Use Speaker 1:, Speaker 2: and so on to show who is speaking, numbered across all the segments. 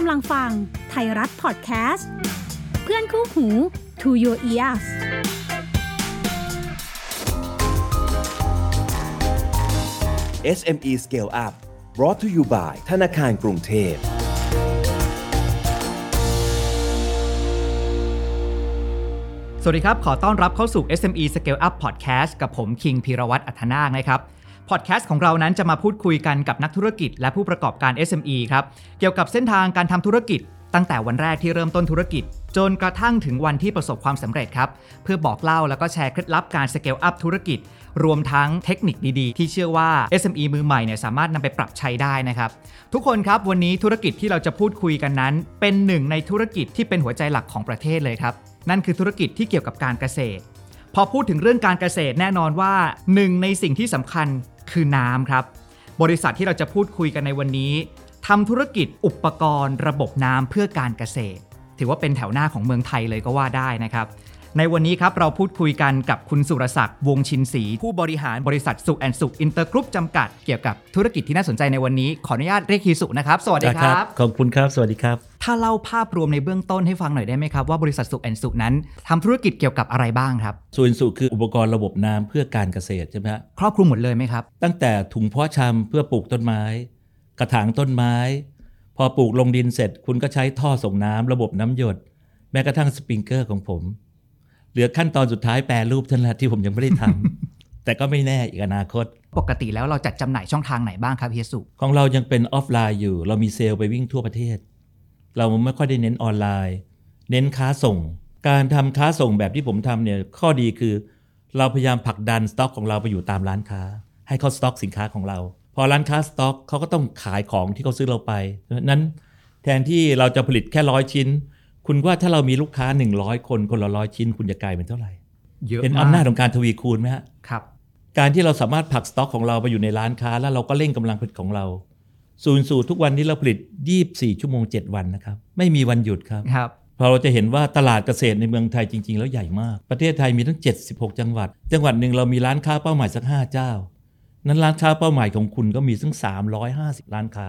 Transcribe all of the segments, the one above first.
Speaker 1: กำลังฟังไทยรัฐพอดแคสต์ เพื่อนคู่หู To Your Ears
Speaker 2: SME Scale Up brought to you by ธนาคารกรุงเทพ
Speaker 3: สวัสดีครับ ขอต้อนรับเข้าสู่ SME Scale Up Podcast กับผมคิงพีรวัตรอัธนาคนะครับ พอดแคสต์ของเรานั้นจะมาพูดคุยกันกับนักธุรกิจ และผู้ประกอบการ SME ครับเกี่ยวกับเส้นทางการทำธุรกิจ ตั้งแต่วันแรกที่เริ่มต้นธุรกิจ จนกระทั่งถึงวันที่ประสบความสำเร็จครับ เพื่อบอกเล่าแล้วก็แชร์เคล็ดลับการ Scale Up ธุรกิจ รวมทั้งเทคนิคดีๆ ที่เชื่อว่า SME มือใหม่เนี่ยสามารถนำไปปรับใช้ได้นะครับ ทุกคนครับวันนี้ธุรกิจที่เราจะพูดคุยกันนั้น เป็นหนึ่งในธุรกิจที่เป็นหัวใจหลักของประเทศเลยครับนั่นคือธุรกิจที่เกี่ยวกับการเกษตร พอพูดถึงเรื่องการเกษตรแน่นอนว่าหนึ่งในสิ่งที่สำคัญ คือน้ำครับ บริษัทที่เราจะพูดคุยกันในวันนี้ทำธุรกิจอุปกรณ์ ระบบน้ำเพื่อการเกษตร ถือว่าเป็นแถวหน้าของเมืองไทยเลยก็ว่าได้นะครับ ในวันนี้ครับเราพูดคุยกันกับคุณสุรศักดิ์วงศ์ชินศรีผู้บริหารบริษัทสุแอนสุอินเตอร์กรุ๊ปจำกัดเกี่ยวกับธุรกิจที่น่าสนใจในวันนี้ ขออนุญาตเรียกเฮียสุนะครับ สวัสดีครับ
Speaker 4: ขอบคุณครับ สวัสดีครับ
Speaker 3: ถ้าเล่าภาพรวมในเบื้องต้นให้ฟังหน่อยได้ไหมครับว่าบริษัทสุแอนสุนั้นทำธุรกิจเกี่ยวกับอะไรบ้างครับ
Speaker 4: ส่วนสุคืออุปกรณ์ระบบน้ำเพื่อการเกษตรใช่ไหมฮะ
Speaker 3: ครอบคลุมหมดเลยไหมครับ
Speaker 4: ตั้งแต่ถุงเพาะชำเพื่อปลูกต้นไม้ กระถางต้นไม้ พอปลูกลงดินเสร็จ คุณก็ใช้ท่อส่งน้ำระบบน้ำหยด แม้กระทั่งสปริงเกอร์ของผม เหลือขั้นตอนสุดท้ายแปรรูปเท่านั้นแหละที่ผมยังไม่ได้ทำแต่ก็ไม่แน่อีกอนาคต
Speaker 3: ปกติแล้วเราจัดจำหน่ายช่องทางไหนบ้างครับเฮียสุ
Speaker 4: ของเรายังเป็นออฟไลน์อยู่ เรามีเซลล์ไปวิ่งทั่วประเทศ เราไม่ค่อยได้เน้นออนไลน์ เน้นค้าส่ง การทำค้าส่งแบบที่ผมทำเนี่ยข้อดีคือ เราพยายามผลักดันสต็อกของเราไปอยู่ตามร้านค้า ให้เขาสต็อกสินค้าของเรา พอร้านค้าสต็อกเขาก็ต้องขายของที่เขาซื้อเราไปนั้นแทนที่เราจะผลิตแค่ร้อยชิ้น คุณว่าถ้าเรามีลูกค้า 100 คนคนละร้อยชิ้น คุณจะกลายเป็นเท่าไหร่
Speaker 3: เยอะ
Speaker 4: เป็น
Speaker 3: มาก
Speaker 4: อำนาจของการทวีคูณไหมฮะ
Speaker 3: ครับ
Speaker 4: การที่เราสามารถผลักสต็อกของเราไปอยู่ในร้านค้า แล้วเราก็เร่งกำลังผลิตของเราศูนย์สูตรทุกวันนี้เราผลิต 24 ชั่วโมง 7 วันนะครับ ไม่มีวันหยุดครับ
Speaker 3: ครับ
Speaker 4: พอเราจะเห็นว่าตลาดเกษตรในเมืองไทยจริง ๆ แล้วใหญ่มาก ประเทศไทยมีทั้ง 76 จังหวัด จังหวัดหนึ่งเรามีร้านค้าเป้าหมายสัก 5 เจ้า นั้นร้านค้าเป้าหมายของคุณก็มีทั้ง 350 ร้านค้า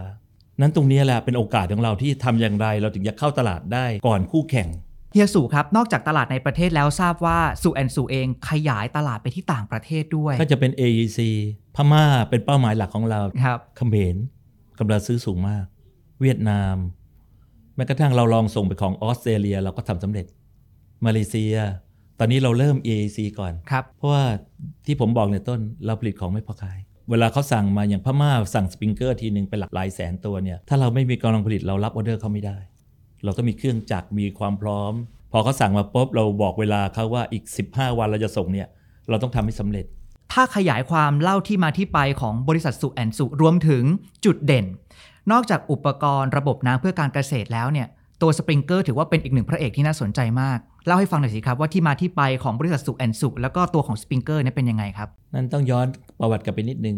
Speaker 4: นั้นตรงนี้แหละเป็นโอกาสของเราที่ทำอย่างไร เราถึงจะเข้าตลาดได้ก่อนคู่แข่ง
Speaker 3: เฮียสุครับ นอกจากตลาดในประเทศแล้วทราบว่าสุแอนสุเองขยายตลาดไปที่ต่างประเทศด้วย
Speaker 4: ก็จะเป็น AEC พม่าเป็นเป้าหมายหลักของเรา
Speaker 3: ครับ
Speaker 4: เขมรกำลังซื้อสูงมาก เวียดนาม แม้กระทั่งเราลองส่งไปของออสเตรเลีย เราก็ทำสำเร็จ มาเลเซีย ตอนนี้เราเริ่ม EAC ก่อน
Speaker 3: ครับ
Speaker 4: เพราะว่าที่ผมบอกในต้นเราผลิตของไม่พอขาย เวลาเขาสั่งมาอย่างพม่าสั่งสปริงเกอร์ทีหนึ่งเป็นหลักหลายแสนตัวเนี่ยถ้าเราไม่มีกำลังผลิตเรารับออเดอร์เขาไม่ได้ เราต้องมีเครื่องจักรมีความพร้อม พอเขาสั่งมาปุ๊บเราบอกเวลาเขาว่าอีก 15 วันเราจะส่งเนี่ยเราต้องทำให้สำเร็จ
Speaker 3: ถ้าขยายความเล่าที่มาที่ไปของบริษัทสุแอนสุรวมถึงจุดเด่น นอกจากอุปกรณ์ระบบน้ำเพื่อการเกษตรแล้วเนี่ยตัวสปริงเกอร์ถือว่าเป็นอีกหนึ่งพระเอกที่น่าสนใจมาก เล่าให้ฟังหน่อยสิครับว่าที่มาที่ไปของบริษัทสุแอนสุแล้วก็ตัวของสปริงเกอร์เนี่ยเป็นยังไงครับ
Speaker 4: นั่นต้องย้อนประวัติกลับไปนิดนึง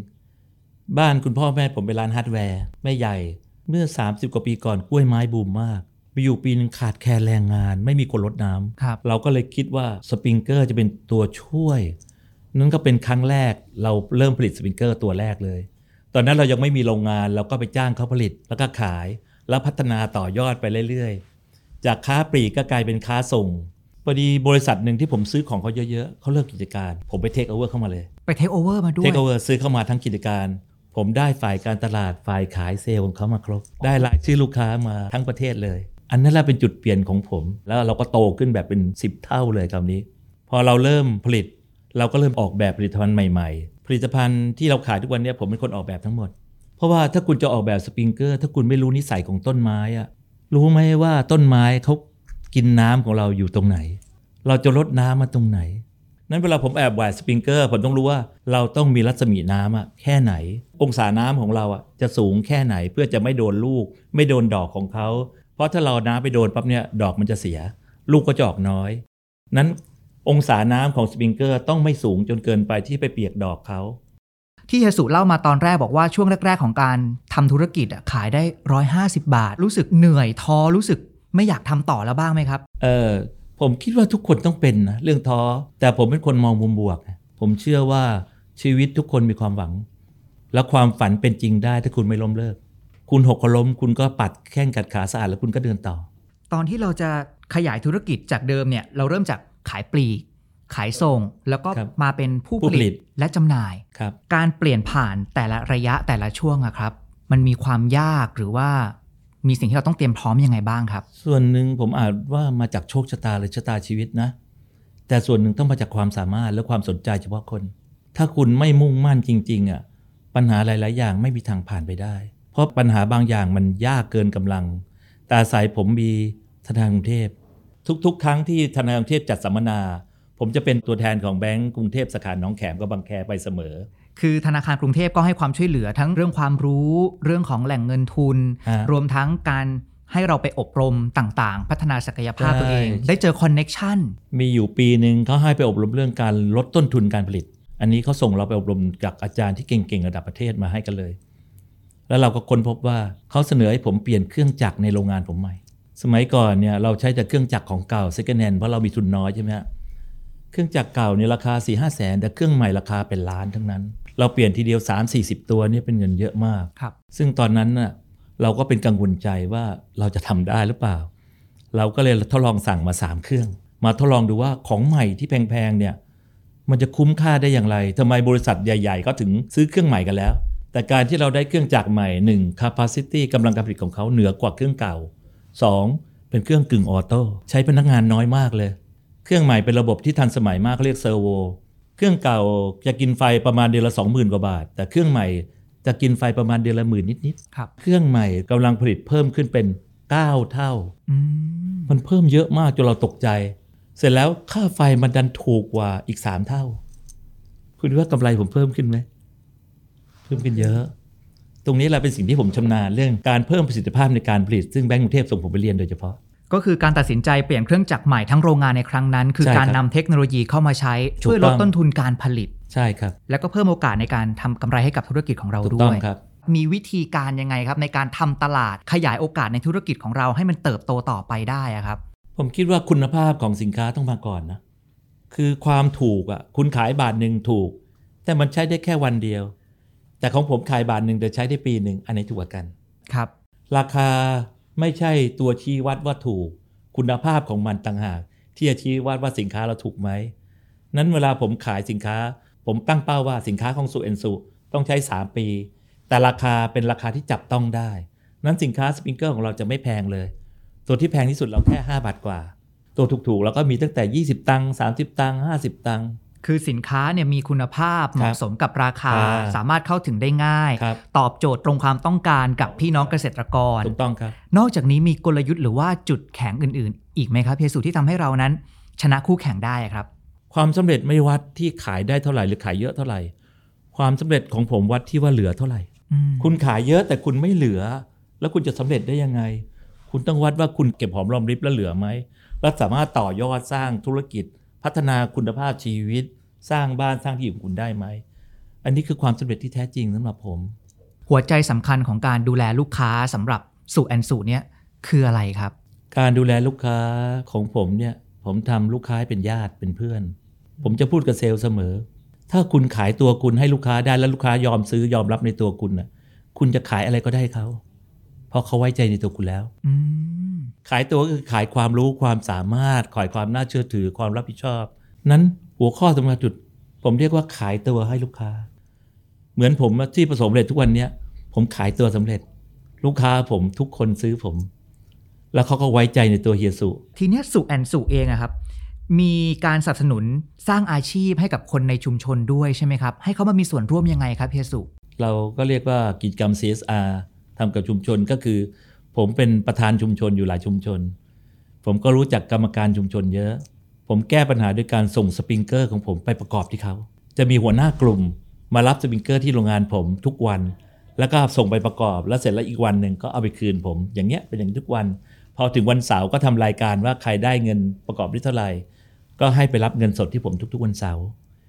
Speaker 4: บ้านคุณพ่อแม่ผมเป็นร้านฮาร์ดแวร์แม่ใหญ่ เมื่อ 30 กว่าปีก่อนกล้วยไม้บูมมากไปอยู่ปีหนึ่งขาดแคลนแรงงาน ไม่มีคนรดน้ำ
Speaker 3: ครับ
Speaker 4: เราก็เลยคิดว่าสปริงเกอร์จะเป็นตัวช่วย นั่นก็เป็นครั้งแรกเราเริ่มผลิตสปริงเกอร์ตัวแรกเลย ตอนนั้นเรายังไม่มีโรงงานเราก็ไปจ้างเขาผลิตแล้วก็ขาย แล้วพัฒนาต่อยอดไปเรื่อยๆ จากค้าปลีกก็กลายเป็นค้าส่ง พอดีบริษัทหนึ่งที่ผมซื้อของเขาเยอะๆเขาเลิกกิจการ ผมไป take over เข้ามาเลย
Speaker 3: ไป take over มาด้วย
Speaker 4: take over ซื้อเข้ามาทั้งกิจการ ผมได้ฝ่ายการตลาดฝ่ายขายเซลล์ของเขามาครบ ได้รายชื่อลูกค้ามาทั้งประเทศเลย อันนั้นแหละเป็นจุดเปลี่ยนของผม แล้วเราก็โตขึ้นแบบเป็น 10 เท่าเลยคำนี้ พอเราเริ่มผลิต เราก็เริ่มออกแบบผลิตภัณฑ์ใหม่ๆ ผลิตภัณฑ์ที่เราขายทุกวันเนี้ผมเป็นคนออกแบบทั้งหมด เพราะว่าถ้าคุณจะออกแบบสปริงเกอร์ถ้าคุณไม่รู้นิสัยของต้นไม้อะรู้ไหมว่าต้นไม้เขา กินน้ำของเราอยู่ตรงไหน เราจะลดน้ำมาตรงไหน นั้นเวลาผมแอบแหวกสปริงเกอร์ผมต้องรู้ว่าเราต้องมีรัศมีน้ำอะแค่ไหน องศาน้ำของเราอะจะสูงแค่ไหนเพื่อจะไม่โดนลูก ไม่โดนดอกของเขา เพราะถ้าเราน้ำไปโดนปั๊บเนี่ยดอกมันจะเสีย ลูกก็จะออกน้อย นั้นองศาน้ำของสปริงเกอร์ต้องไม่สูงจนเกินไปที่ไปเปียกดอกเขา
Speaker 3: ที่เฮียสุเล่ามาตอนแรกบอกว่าช่วงแรก ๆ ของการทำธุรกิจอะขายได้ 150 บาท รู้สึกเหนื่อยท้อรู้สึก ไม่อยากทำต่อแล้วบ้างไหมครับ
Speaker 4: เออผมคิดว่าทุกคนต้องเป็นนะเรื่องท้อ แต่ผมเป็นคนมองมุมบวกนะผมเชื่อว่าชีวิตทุกคนมีความหวัง และความฝันเป็นจริงได้ถ้าคุณไม่ล้มเลิก คุณหกล้ม คุณก็ปัดแข้งกัดขาสะอาดแล้วคุณก็เดินต่อ
Speaker 3: ตอนที่เราจะขยายธุรกิจจากเดิมเนี่ยเราเริ่มจากขายปลีก ขายส่งแล้วก็
Speaker 4: ครับ
Speaker 3: มาเป็นผู้
Speaker 4: ผู้
Speaker 3: ผ
Speaker 4: ผลิ
Speaker 3: ลิต
Speaker 4: ต
Speaker 3: และจำหน่าย
Speaker 4: ครับ
Speaker 3: การเปลี่ยนผ่านแต่ละระยะแต่ละช่วงอะครับ มันมีความยากหรือว่า มีสิ่งที่เราต้องเตรียมพร้อมยังไงบ้างครับ
Speaker 4: ส่วนหนึ่งผมอาจว่ามาจากโชคชะตาหรือชะตาชีวิตนะ แต่ส่วนหนึ่งต้องมาจากความสามารถและความสนใจเฉพาะคน ถ้าคุณไม่มุ่งมั่นจริงๆอะปัญหาหลาย ๆ อย่างไม่มีทางผ่านไปได้ เพราะปัญหาบางอย่างมันยากเกินกำลัง แต่อายผมมีธนาคารกรุงเทพ ทุก ๆ ครั้งที่ธนาคารกรุงเทพจัดสัมมนา ผมจะเป็นตัวแทนของแบงก์กรุงเทพสาขาหนองแขมกับบางแคไปเสมอ
Speaker 3: คือธนาคารกรุงเทพก็ให้ความช่วยเหลือทั้งเรื่องความรู้เรื่องของแหล่งเงินทุน
Speaker 4: ฮะ
Speaker 3: รวมทั้งการให้เราไปอบรมต่างๆ พัฒนาศักยภาพ
Speaker 4: ใช่
Speaker 3: ตัวเอง ได้เจอคอนเน็ชัน
Speaker 4: มีอยู่ปีหนึ่งเขาให้ไปอบรมเรื่องการลดต้นทุนการผลิต อันนี้เขาส่งเราไปอบรมจากอาจารย์ที่เก่งๆระดับประเทศมาให้กันเลย แล้วเราก็ค้นพบว่าเขาเสนอให้ผมเปลี่ยนเครื่องจักรในโรงงานผมใหม่ สมัยก่อนเนี่ยเราใช้แต่เครื่องจักรของเก่า second hand เพราะเรามีทุนน้อยใช่ไหมฮะ เครื่องจักรเก่าเนี่ยราคา4ี่ห้าแสนแต่เครื่องใหม่ราคาเป็นล้านทั้งนั้น เราเปลี่ยนทีเดียว 3 4 0 ตัวเนี่ยเป็นเงินเยอะมาก
Speaker 3: ครับ
Speaker 4: ซึ่งตอนนั้นน่ะเราก็เป็นกังวลใจว่าเราจะทำได้หรือเปล่า เราก็เลยทดลองสั่งมา 3 เครื่อง มาทดลองดูว่าของใหม่ที่แพงๆเนี่ยมันจะคุ้มค่าได้อย่างไรทำไมบริษัทใหญ่ ๆ ก็ถึงซื้อเครื่องใหม่กันแล้ว แต่การที่เราได้เครื่องจักรใหม่ 1. capacity กำลังการผลิตของเขาเหนือกว่าเครื่องเก่า 2. เป็นเครื่องกึ่ง auto ใช้พนักงานน้อยมากเลย เครื่องใหม่เป็นระบบที่ทันสมัยมากเขาเรียก servo เครื่องเก่าจะกินไฟประมาณเดือนละ 20,000 กว่าบาท แต่เครื่องใหม่จะกินไฟประมาณเดือนละหมื่นนิด
Speaker 3: ครับ
Speaker 4: ๆเครื่องใหม่กำลังผลิตเพิ่มขึ้นเป็น 9 เท่า
Speaker 3: อืม
Speaker 4: มันเพิ่มเยอะมากจนเราตกใจ เสร็จแล้วค่าไฟมันดันถูกกว่าอีก 3 เท่า คุณว่ากำไรผมเพิ่มขึ้นไหม เพิ่มขึ้นเยอะ ตรงนี้แหละเป็นสิ่งที่ผมชำนาญเรื่องการเพิ่มประสิทธิภาพในการผลิต ซึ่งแบงก์กรุงเทพส่งผมไปเรียนโดยเฉพาะ
Speaker 3: ก็คือการตัดสินใจเปลี่ยนเครื่องจักรใหม่ทั้งโรงงานในครั้งนั้น คือ
Speaker 4: ใช่ครับ
Speaker 3: การนำเทคโนโลยีเข้ามาใช้
Speaker 4: ถูก
Speaker 3: ช่วยลด
Speaker 4: ต้อง
Speaker 3: ต้นทุนการผลิต
Speaker 4: ใช่ครับ
Speaker 3: แล้วก็เพิ่มโอกาสในการทำกำไรให้กับธุรกิจของเรา
Speaker 4: ถูก
Speaker 3: ด้
Speaker 4: ต้อง
Speaker 3: วย
Speaker 4: ครับ
Speaker 3: มีวิธีการยังไงครับในการทำตลาดขยายโอกาสในธุรกิจของเราให้มันเติบโตต่อไปได้อะครับ
Speaker 4: ผมคิดว่าคุณภาพของสินค้าต้องมาก่อนนะคือความถูกอะคุณขายบาทหนึ่งถูก แต่มันใช้ได้แค่วันเดียว แต่ของผมขายบาทหนึ่งแต่ใช้ได้ปีหนึ่งอันไหนถูกกว่ากัน
Speaker 3: ครับ
Speaker 4: ราคา ไม่ใช่ตัวชี้วัดว่าถูก คุณภาพของมันต่างหาก ที่จะชี้วัดว่าสินค้าเราถูกไหมนั้นเวลาผมขายสินค้า ผมตั้งเป้าว่าสินค้าของสุเอ็นสุต้องใช้ 3 ปี แต่ราคาเป็นราคาที่จับต้องได้ นั้นสินค้าสปริงเกอร์ของเราจะไม่แพงเลย ตัวที่แพงที่สุดเราแค่ 5 บาทกว่า ตัวถูกๆเราก็มีตั้งแต่ 20 ตังค์30 ตังค์50 ตังค์
Speaker 3: คือสินค้าเนี่ยมีคุณภาพเหมาะสมกับราคา
Speaker 4: ครับ
Speaker 3: สามารถเข้าถึงได้ง่าย
Speaker 4: ครับ
Speaker 3: ตอบโจทย์ตรงความต้องการกับพี่น้องเกษตรกร
Speaker 4: ถูกต้องครับ
Speaker 3: นอกจากนี้มีกลยุทธ์หรือว่าจุดแข็งอื่น ๆ อีกไหมครับเพียสุที่ทำให้เรานั้น ชนะคู่แข่งได้อะครับ
Speaker 4: ความสำเร็จไม่วัดที่ขายได้เท่าไหร่หรือขายเยอะเท่าไหร่ ความสำเร็จของผมวัดที่ว่าเหลือเท่าไหร่
Speaker 3: อืม
Speaker 4: คุณขายเยอะแต่คุณไม่เหลือ แล้วคุณจะสำเร็จได้ยังไง คุณต้องวัดว่าคุณเก็บหอมรอมริบแล้วเหลือไหมแล้วสามารถต่อยอดสร้างธุรกิจพัฒนาคุณภาพชีวิต สร้างบ้านสร้างที่อยู่ของคุณได้ไหม อันนี้คือความสำเร็จที่แท้จริงสำหรับผม
Speaker 3: หัวใจสำคัญของการดูแลลูกค้าสำหรับสุแอนสุเนี่ยคืออะไรครับ
Speaker 4: การดูแลลูกค้าของผมเนี่ยผมทำลูกค้าให้เป็นญาติเป็นเพื่อน ผมจะพูดกับเซลล์เสมอ ถ้าคุณขายตัวคุณให้ลูกค้าได้แล้วลูกค้ายอมซื้อยอมรับในตัวคุณน่ะคุณจะขายอะไรก็ได้เขา เพราะเขาไว้ใจในตัวคุณแล้ว
Speaker 3: อืม
Speaker 4: ขายตัวก็คือขายความรู้ความสามารถ ขายความน่าเชื่อถือความรับผิดชอบ นั้น หัวข้อสำคัญจุด ผมเรียกว่าขายตัวให้ลูกค้า เหมือนผมที่ประสบความสำเร็จทุกวันเนี้ยผมขายตัวสำเร็จ ลูกค้าผมทุกคนซื้อผม แล้วเขาก็ไว้ใจในตัวเฮียสุ
Speaker 3: ทีเนี้ยสุแอนสุเองอะครับ มีการสนับสนุนสร้างอาชีพให้กับคนในชุมชนด้วยใช่ไหมครับ ให้เขามามีส่วนร่วมยังไงครับเฮียสุ
Speaker 4: เราก็เรียกว่ากิจกรรม CSR ทำกับชุมชนก็คือ ผมเป็นประธานชุมชนอยู่หลายชุมชน ผมก็รู้จักกรรมการชุมชนเยอะ ผมแก้ปัญหาด้วยการส่งสปริงเกอร์ของผมไปประกอบที่เขา จะมีหัวหน้ากลุ่ม มารับสปริงเกอร์ที่โรงงานผมทุกวัน แล้วก็ส่งไปประกอบ แล้วเสร็จแล้วอีกวันหนึ่งก็เอาไปคืนผม อย่างเงี้ยเป็นอย่างทุกวัน พอถึงวันเสาร์ก็ทำรายการว่าใครได้เงินประกอบได้เท่าไหร่ ก็ให้ไปรับเงินสดที่ผมทุกๆวันเสาร์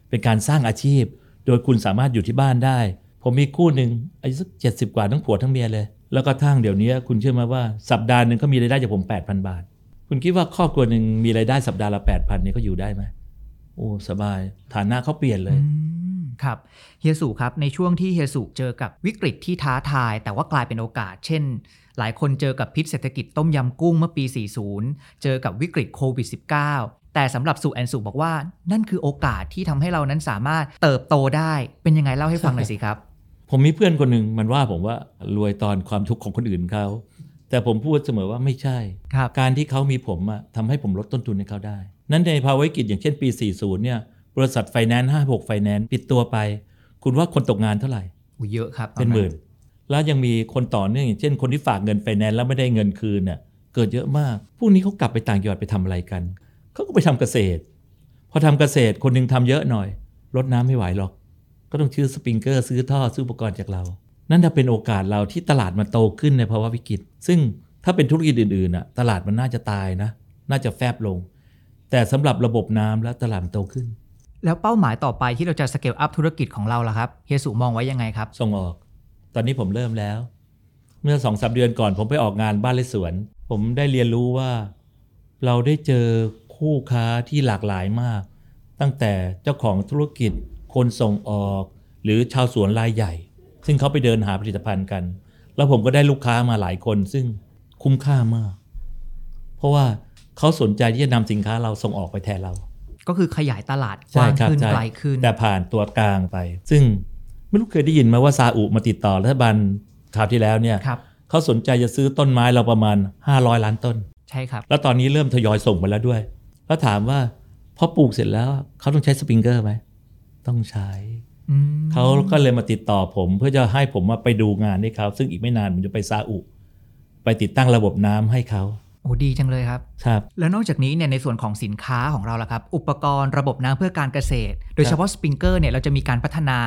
Speaker 4: เป็นการสร้างอาชีพ โดยคุณสามารถอยู่ที่บ้านได้ ผมมีคู่หนึ่งอายุสักเจ็ดสิบกว่าทั้งผัวทั้งเมียเลย แล้วก็ทั้งเดี๋ยวนี้คุณเชื่อไหมว่าสัปดาห์หนึ่งเขามีรายได้จากผม8,000 บาท คุณคิดว่าครอบครัวหนึ่งมีรายได้สัปดาห์ละ8,000เนี่ยเขาอยู่ได้ไหมโอ้สบาย ฐานะเขาเปลี่ยนเลย
Speaker 3: อืมครับเฮียสุครับในช่วงที่เฮียสุเจอกับวิกฤตที่ท้าทาย แต่ว่ากลายเป็นโอกาส เช่น หลายคนเจอกับพิษเศรษฐกิจต้มยำกุ้งเมื่อปี 40 เจอกับวิกฤตโควิด -19 แต่สำหรับสุแอนสุบอกว่า นั่นคือโอกาสที่ทำให้เรานั้นสามารถเติบโตได้ เป็นยังไงเล่าให้ฟังหน่อยสิครับ
Speaker 4: ผมมีเพื่อนคนหนึ่งมันว่าผมว่ารวยบนความทุกข์ของคนอื่นเขา แต่ผมพูดเสมอว่าไม่ใช่
Speaker 3: ครับ
Speaker 4: การที่เขามีผมอะทำให้ผมลดต้นทุนให้เขาได้ นั้นในภาวะวิกฤตอย่างเช่นปี 40 เนี่ย บริษัทไฟแนนซ์56 ไฟแนนซ์ปิดตัวไป คุณว่าคนตกงานเท่าไหร่
Speaker 3: อุ๊ยเยอะครับ
Speaker 4: เป็นหมื่น แล้วยังมีคนต่อเนื่องอย่างเช่น คนที่ฝากเงินไฟแนนซ์แล้วไม่ได้เงินคืนน่ะเกิดเยอะมากพวกนี้เขากลับไปต่างจังหวัดไปทำอะไรกัน เขาก็ไปทำเกษตร พอทำเกษตรคนหนึ่งทำเยอะหน่อยรดน้ำไม่ไหวหรอก ก็ต้องซื้อสปริงเกอร์ซื้อท่อซื้ออุปกรณ์จากเรา นั่นจะเป็นโอกาสเราที่ตลาดมันโตขึ้นในภาวะวิกฤต ซึ่งถ้าเป็นธุรกิจอื่นๆน่ะตลาดมันน่าจะตายนะ น่าจะแฟบลง แต่สำหรับระบบน้ำแล้วตลาดมันโตขึ้น
Speaker 3: แล้วเป้าหมายต่อไปที่เราจะสเกลอัพธุรกิจของเราล่ะครับเฮียสุมองไว้ยังไงครับ
Speaker 4: ส่งออก ตอนนี้ผมเริ่มแล้ว เมื่อสองสาเดือนก่อนผมไปออกงานบ้านและสวน ผมได้เรียนรู้ว่า เราได้เจอคู่ค้าที่หลากหลายมาก ตั้งแต่เจ้าของธุรกิจคนส่งออก หรือชาวสวนรายใหญ่ ซึ่งเขาไปเดินหาผลิตภัณฑ์กัน แล้วผมก็ได้ลูกค้ามาหลายคนซึ่งคุ้มค่ามาก เพราะว่าเขาสนใจที่จะนำสินค้าเราส่งออกไปแทนเรา
Speaker 3: ก็คือขยายตลาดก
Speaker 4: ใช่
Speaker 3: ว้าง
Speaker 4: ครับ
Speaker 3: ขึ้น
Speaker 4: ใช่
Speaker 3: ไกลขึ้น
Speaker 4: แต่ผ่านตัวกลางไป ซึ่งไม่รู้เคยได้ยินไหมว่าซาอุมาติดต่อรัฐบาลคราวที่แล้วเนี่ย
Speaker 3: ครับ
Speaker 4: เขาสนใจจะซื้อต้นไม้เราประมาณ 500 ล้านต้น
Speaker 3: ใช่ครับ
Speaker 4: แล้วตอนนี้เริ่มทยอยส่งไปแล้วด้วย แล้วถามว่าพอปลูกเสร็จแล้วเขาต้องใช้สปริงเกอร์ไหมต้องใช้
Speaker 3: อืม
Speaker 4: เขาก็เลยมาติดต่อผม เพื่อจะให้ผมมาไปดูงานให้เขา ซึ่งอีกไม่นานผมจะไปซาอุไปติดตั้งระบบน้ำให้เขา
Speaker 3: โอ้ดีจังเลยครับ
Speaker 4: ครับ
Speaker 3: แล้วนอกจากนี้เนี่ยในส่วนของสินค้าของเราล่ะครับ อุปกรณ์ระบบน้ำเพื่อการเกษตร โดยเฉพาะสปริงเกอร์เนี่ยเราจะมีการพัฒนา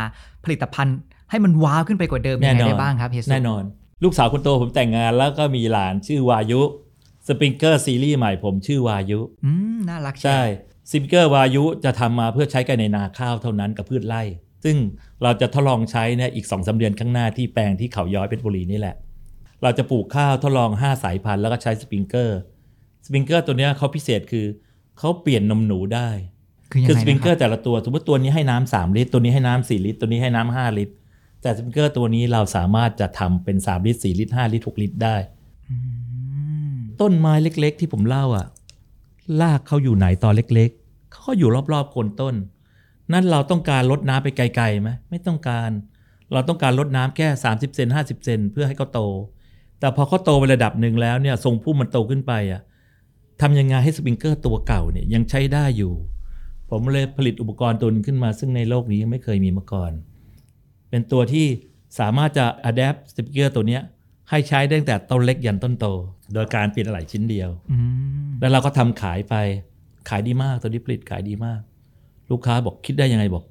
Speaker 3: ผลิตภัณฑ์ ให้มันว้าวขึ้นไปกว่าเดิมยังไงได้บ้างครับเฮียสุ
Speaker 4: แน่นอน ลูกสาวคนโตผมแต่งงานแล้วก็มีหลานชื่อวายุสปริงเกอร์ซีรีส์ใหม่ผมชื่อวายุ
Speaker 3: อืมน่ารักเชียว
Speaker 4: ใช่สปริงเกอร์วายุจะทำมาเพื่อใช้กันในนาข้าวเท่านั้นกับพืชไร่ ซึ่งเราจะทดลองใช้เนี่ยอีก2อสเดือนข้างหน้าที่แปลงที่เขาย้อยเพชรบุรีนี่แหละ เราจะปลูกข้าวทดลอง 5 สายพันธุ์แล้วก็ใช้สปริงเกอร์สปริงเกอร์ตัวเนี้ยเขาพิเศษคือเขาเปลี่ยนนมหนูได้
Speaker 3: คือยัง
Speaker 4: คือ
Speaker 3: ไง
Speaker 4: สปริง
Speaker 3: นะ
Speaker 4: เก
Speaker 3: ค
Speaker 4: อ
Speaker 3: รับ
Speaker 4: ร์แต่ละตัวสมมติตัวนี้ให้น้ำสามลิตร ตัวนี้ให้น้ำสี่ลิตร ตัวนี้ให้น้ำห้าลิตร แต่สปริงเกอร์ตัวนี้เราสามารถจะทำเป็น3ลิตร4ลิตร5ลิตร6ลิตรได้
Speaker 3: อืม
Speaker 4: ต้นไม้เล็ก ๆ ที่ผมเล่าอะรากเขาอยู่ไหนตอนเล็ก ๆเขาก็อยู่รอบๆโคนต้น นั่นเราต้องการลดน้ำไปไกลๆไหมไม่ต้องการ เราต้องการลดน้ำแค่ 30 เซน50 เซนเพื่อให้เขาโต แต่พอเขาโตไประดับหนึ่งแล้วเนี่ยทรงพุ่มมันโตขึ้นไปอะทำยังไงให้สปริงเกอร์ตัวเก่าเนี่ยยังใช้ได้อยู่ ผมเลยผลิตอุปกรณ์ตัวหนึงขึ้นมา ซึ่งในโลกนี้ยังไม่เคยมีมาก่อน เป็นตัวที่สามารถจะ adapt สปริงเกอร์ตัวเนี้ยให้ใช้ได้ตั้งแต่ต้นเล็กยันต้นโต โดยการเปลี่ยนอะไหล่ชิ้นเดียว
Speaker 3: อืม
Speaker 4: แล้วเราก็ทำขายไปขายดีมากตัวนี้ผลิตขายดีมาก ลูกค้าบอกคิดได้ยังไงบอก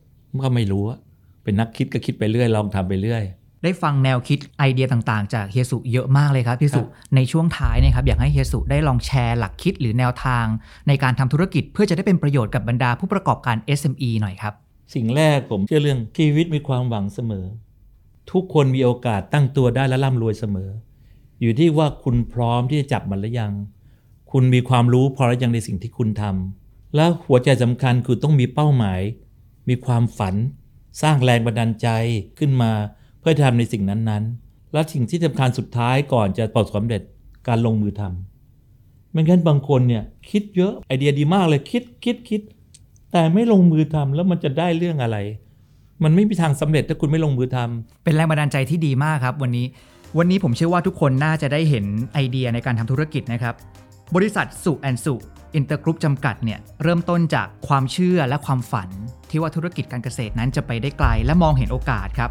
Speaker 4: ก็ไม่รู้อะเป็นนักคิดก็คิดไปเรื่อยลองทำไปเรื่อย
Speaker 3: ได้ฟังแนวคิดไอเดียต่างๆ จากเฮียสุเยอะมากเลยครับพี่สุ
Speaker 4: ครับ
Speaker 3: ในช่วงท้ายเนะครับอยากให้เฮียสุได้ลองแชร์หลักคิดหรือแนวทาง ในการทำธุรกิจเพื่อจะได้เป็นประโยชน์กับบรรดาผู้ประกอบการ SME หน่อยครับ
Speaker 4: สิ่งแรกผมเชื่อเรื่องชีวิตมีความหวังเสมอ ทุกคนมีโอกาสตั้งตัวได้และร่ำรวยเสมอ อยู่ที่ว่าคุณพร้อมที่จะจับมันหรือยัง คุณมีความรู้พอหรือยังในสิ่งที่คุณทำ แล้วหัวใจสำคัญคือต้องมีเป้าหมาย มีความฝัน สร้างแรงบันดาลใจขึ้นมาเพื่อทำในสิ่งนั้นๆ และสิ่งที่สำคัญสุดท้ายก่อนจะประสบความสำเร็จการลงมือทำไม่งั้นบางคนเนี่ยคิดเยอะไอเดียดีมากเลยคิดคิดคิด แต่ไม่ลงมือทำแล้วมันจะได้เรื่องอะไร มันไม่มีทางสำเร็จถ้าคุณไม่ลงมือทำ
Speaker 3: เป็นแรงบันดาลใจที่ดีมากครับ วันนี้ วันนี้ผมเชื่อว่าทุกคนน่าจะได้เห็นไอเดียในการทำธุรกิจนะครับ บริษัทสุแอนสุ อินเตอร์กรุ๊ปจำกัดเนี่ยเริ่มต้นจากความเชื่อและความฝัน ที่ว่าธุรกิจการเกษตรนั้นจะไปได้ไกลและมองเห็นโอกาสครับ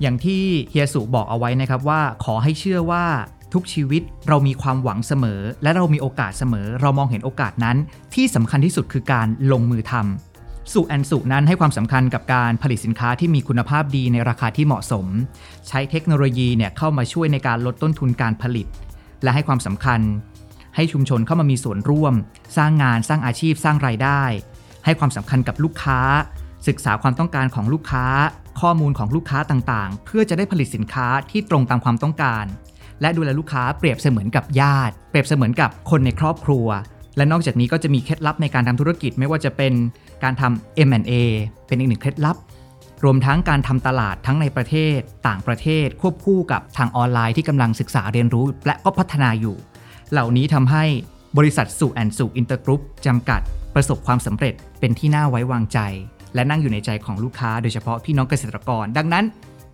Speaker 3: อย่างที่เฮียสุบอกเอาไว้นะครับว่าขอให้เชื่อว่าทุกชีวิตเรามีความหวังเสมอ และเรามีโอกาสเสมอ เรามองเห็นโอกาสนั้น ที่สำคัญที่สุดคือการลงมือทำสุแอนสุนั้นให้ความสำคัญกับการผลิตสินค้าที่มีคุณภาพดีในราคาที่เหมาะสม ใช้เทคโนโลยีเนี่ยเข้ามาช่วยในการลดต้นทุนการผลิต และให้ความสำคัญ ให้ชุมชนเข้ามามีส่วนร่วม สร้างงานสร้างอาชีพสร้างรายได้ ให้ความสำคัญกับลูกค้า ศึกษาความต้องการของลูกค้า ข้อมูลของลูกค้าต่างๆ เพื่อจะได้ผลิตสินค้าที่ตรงตามความต้องการ และดูแลลูกค้าเปรียบเสมือนกับญาติ เปรียบเสมือนกับคนในครอบครัว และนอกจากนี้ก็จะมีเคล็ดลับในการทำธุรกิจไม่ว่าจะเป็นการทำ M&A เป็นอีกหนึ่งเคล็ดลับรวมทั้งการทำตลาดทั้งในประเทศ ต่างประเทศ ควบคู่กับทางออนไลน์ที่กำลังศึกษาเรียนรู้ และก็พัฒนาอยู่ เหล่านี้ทำให้บริษัทสุแอนสุอินเตอร์กรุ๊ปจำกัดประสบความสำเร็จเป็นที่น่าไว้วางใจ และนั่งอยู่ในใจของลูกค้าโดยเฉพาะพี่น้องเกษตรกร ดังนั้น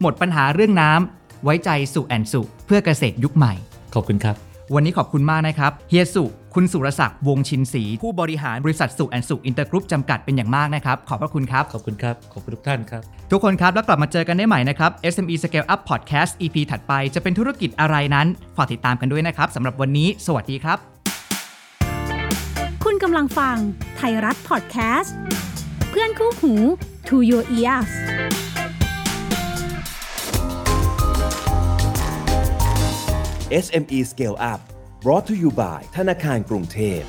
Speaker 3: หมดปัญหาเรื่องน้ำไว้ใจสุแอนสุเพื่อเกษตรยุคใหม่
Speaker 4: ขอบคุณครับ
Speaker 3: วันนี้ขอบคุณมากนะครับเฮียสุคุณสุรศักดิ์วงชินศรีผู้บริหารบริษัทสุแอนสุอินเตอร์กรุ๊ปจำกัดเป็นอย่างมากนะครับ ขอบพระคุณครับ
Speaker 4: ขอบคุณครับ ขอบคุณทุกท่านครับ
Speaker 3: ทุกคนครับ แล้วกลับมาเจอกันได้ใหม่นะครับ SME Scale Up Podcast EP ถัดไปจะเป็นธุรกิจอะไรนั้น ฝากติดตามกันด้วยนะครับสำหรับวันนี้ สวัสดีครับ
Speaker 1: คุณกำลังฟังไทยรัฐพอดแคสต์เพื่อนคู่หู To Your Ears
Speaker 2: SME Scale Up brought to you by ธนาคารกรุงเทพ